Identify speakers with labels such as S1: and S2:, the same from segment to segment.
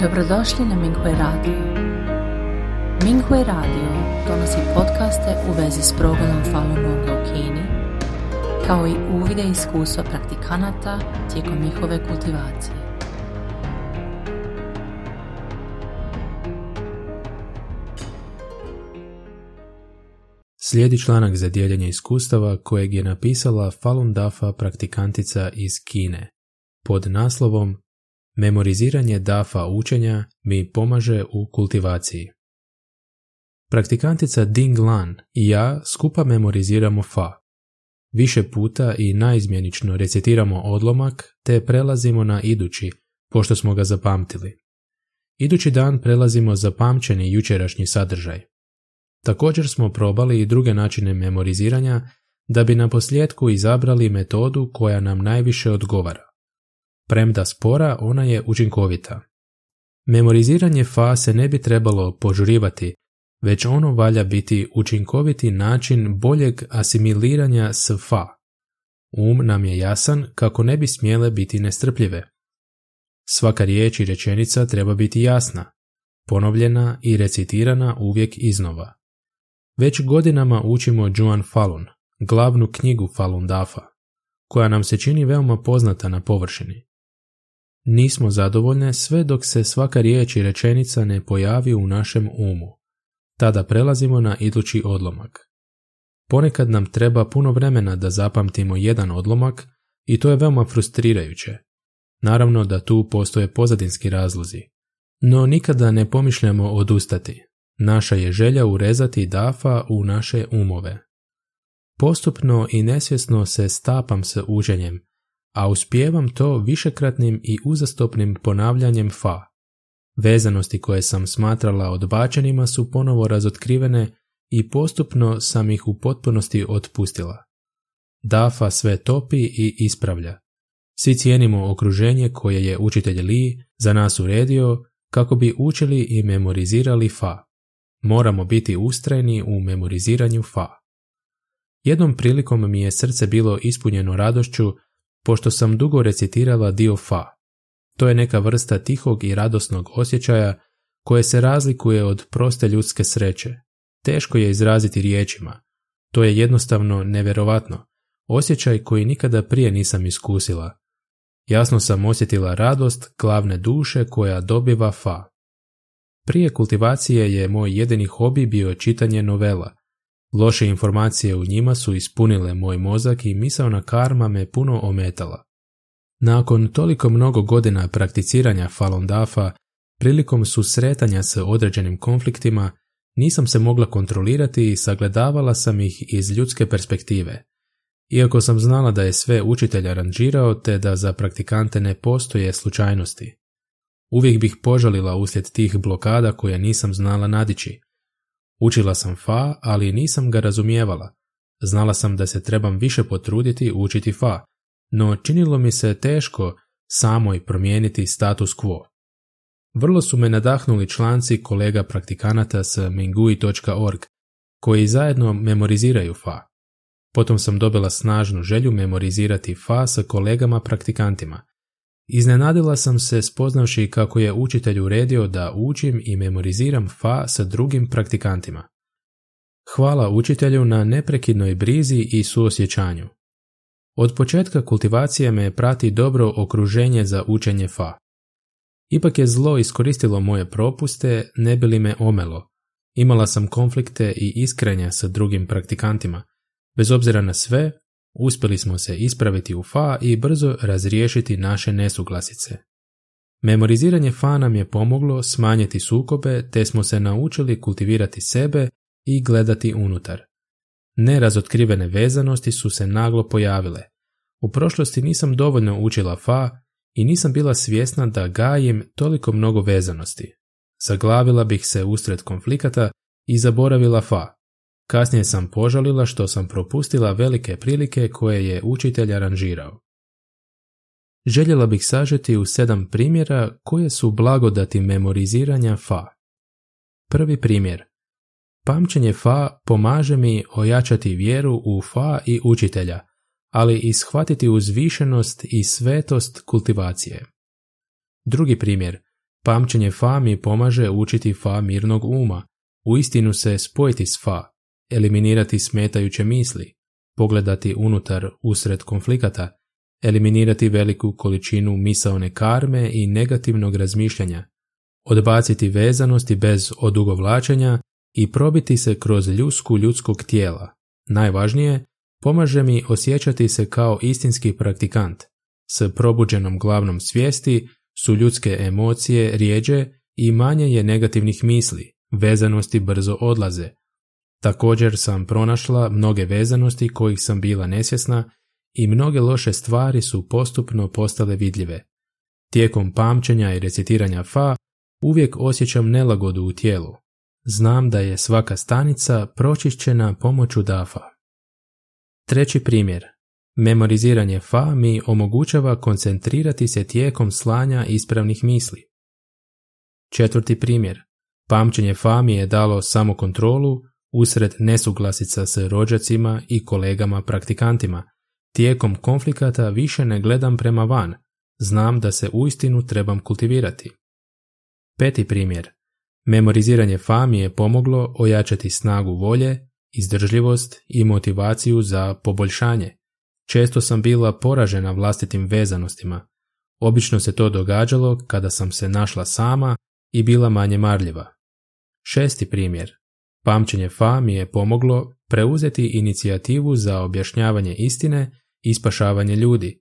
S1: Dobrodošli na Minghui Radio. Minghui Radio donosi podcaste u vezi s progledom Falun Gonga u Kini, kao i uvide iskustva praktikanata tijekom njihove kultivacije.
S2: Slijedi članak za dijeljenje iskustava kojeg je napisala Falun Dafa praktikantica iz Kine pod naslovom Memoriziranje dafa učenja mi pomaže u kultivaciji. Praktikantica Ding Lan i ja skupa memoriziramo fa. Više puta i naizmjenično recitiramo odlomak te prelazimo na idući, pošto smo ga zapamtili. Idući dan prelazimo zapamćeni jučerašnji sadržaj. Također smo probali i druge načine memoriziranja da bi na posljedku izabrali metodu koja nam najviše odgovara. Premda spora, ona je učinkovita. Memoriziranje fa se ne bi trebalo požurivati, već ono valja biti učinkoviti način boljeg asimiliranja s fa. Um nam je jasan kako ne bi smjele biti nestrpljive. Svaka riječ i rečenica treba biti jasna, ponovljena i recitirana uvijek iznova. Već godinama učimo Juan Falun, glavnu knjigu Falun Dafa, koja nam se čini veoma poznata na površini. Nismo zadovoljne sve dok se svaka riječ i rečenica ne pojavi u našem umu. Tada prelazimo na idući odlomak. Ponekad nam treba puno vremena da zapamtimo jedan odlomak i to je veoma frustrirajuće. Naravno da tu postoje pozadinski razlozi. No nikada ne pomišljamo odustati. Naša je želja urezati dafa u naše umove. Postupno i nesvjesno se stapam s učenjem, a uspijevam to višekratnim i uzastopnim ponavljanjem fa. Vezanosti koje sam smatrala odbačenima su ponovo razotkrivene i postupno sam ih u potpunosti otpustila. Dafa sve topi i ispravlja. Svi cijenimo okruženje koje je učitelj Li za nas uredio kako bi učili i memorizirali fa. Moramo biti ustrajni u memoriziranju fa. Jednom prilikom mi je srce bilo ispunjeno radošću pošto sam dugo recitirala dio fa. To je neka vrsta tihog i radosnog osjećaja koje se razlikuje od proste ljudske sreće. Teško je izraziti riječima. To je jednostavno neverovatno. Osjećaj koji nikada prije nisam iskusila. Jasno sam osjetila radost glavne duše koja dobiva fa. Prije kultivacije je moj jedini hobi bio čitanje novela, Loše informacije u njima su ispunile moj mozak i misaona karma me puno ometala. Nakon toliko mnogo godina prakticiranja Falun Dafa, prilikom susretanja s određenim konfliktima, nisam se mogla kontrolirati i sagledavala sam ih iz ljudske perspektive. Iako sam znala da je sve učitelj aranžirao te da za praktikante ne postoje slučajnosti. Uvijek bih požalila uslijed tih blokada koje nisam znala nadići, Učila sam fa, ali nisam ga razumijevala. Znala sam da se trebam više potruditi učiti fa, no činilo mi se teško samoj promijeniti status quo. Vrlo su me nadahnuli članci kolega praktikanata s mingui.org, koji zajedno memoriziraju fa. Potom sam dobila snažnu želju memorizirati fa sa kolegama praktikantima, Iznenadila sam se spoznavši kako je učitelj uredio da učim i memoriziram fa sa drugim praktikantima. Hvala učitelju na neprekidnoj brizi i suosjećanju. Od početka kultivacije me prati dobro okruženje za učenje fa. Ipak je zlo iskoristilo moje propuste, ne bi li me omelo. Imala sam konflikte i iskrenja sa drugim praktikantima. Bez obzira na sve, Uspjeli smo se ispraviti u fa i brzo razriješiti naše nesuglasice. Memoriziranje fa nam je pomoglo smanjiti sukobe te smo se naučili kultivirati sebe i gledati unutar. Nerazotkrivene vezanosti su se naglo pojavile. U prošlosti nisam dovoljno učila fa i nisam bila svjesna da gajim toliko mnogo vezanosti. Zaglavila bih se usred konflikata i zaboravila fa. Kasnije sam požalila što sam propustila velike prilike koje je učitelj aranžirao. Željela bih sažeti u sedam primjera koje su blagodati memoriziranja fa. Prvi primjer. Pamćenje fa pomaže mi ojačati vjeru u fa i učitelja, ali i shvatiti uzvišenost i svetost kultivacije. Drugi primjer. Pamćenje fa mi pomaže učiti fa mirnog uma, uistinu se spojiti s fa, eliminirati smetajuće misli, pogledati unutar usred konflikata, eliminirati veliku količinu misaone karme i negativnog razmišljanja, odbaciti vezanosti bez odugovlačenja i probiti se kroz ljusku ljudskog tijela. Najvažnije, pomaže mi osjećati se kao istinski praktikant. S probuđenom glavnom svijesti su ljudske emocije rijeđe i manje je negativnih misli, vezanosti brzo odlaze. Također sam pronašla mnoge vezanosti kojih sam bila nesvjesna i mnoge loše stvari su postupno postale vidljive. Tijekom pamćenja i recitiranja fa uvijek osjećam nelagodu u tijelu. Znam da je svaka stanica pročišćena pomoću dafa. Treći primjer. Memoriziranje fa mi omogućava koncentrirati se tijekom slanja ispravnih misli. Četvrti primjer. Pamćenje fa mi je dalo samo kontrolu usred nesuglasica s rođacima i kolegama praktikantima. Tijekom konflikata više ne gledam prema van, znam da se uistinu trebam kultivirati. Peti primjer. Memoriziranje fa mi je pomoglo ojačati snagu volje, izdržljivost i motivaciju za poboljšanje. Često sam bila poražena vlastitim vezanostima. Obično se to događalo kada sam se našla sama i bila manje marljiva. Šesti primjer. Pamćenje fa mi je pomoglo preuzeti inicijativu za objašnjavanje istine i spašavanje ljudi.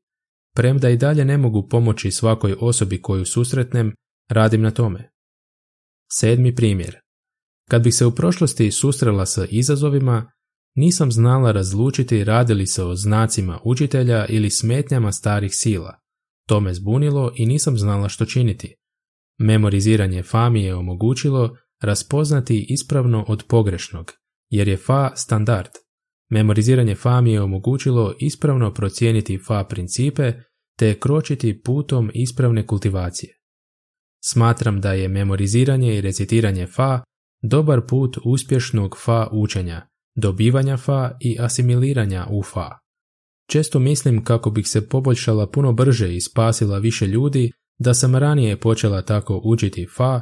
S2: Premda i dalje ne mogu pomoći svakoj osobi koju susretnem, radim na tome. Sedmi primjer. Kad bih se u prošlosti susrela sa izazovima, nisam znala razlučiti radili se o znacima učitelja ili smetnjama starih sila. To me zbunilo i nisam znala što činiti. Memoriziranje fa mi je omogućilo raspoznati ispravno od pogrešnog, jer je fa standard. Memoriziranje fa mi je omogućilo ispravno procijeniti fa principe te kročiti putom ispravne kultivacije. Smatram da je memoriziranje i recitiranje fa dobar put uspješnog fa učenja, dobivanja fa i asimiliranja u fa. Često mislim kako bih se poboljšala puno brže i spasila više ljudi da sam ranije počela tako učiti fa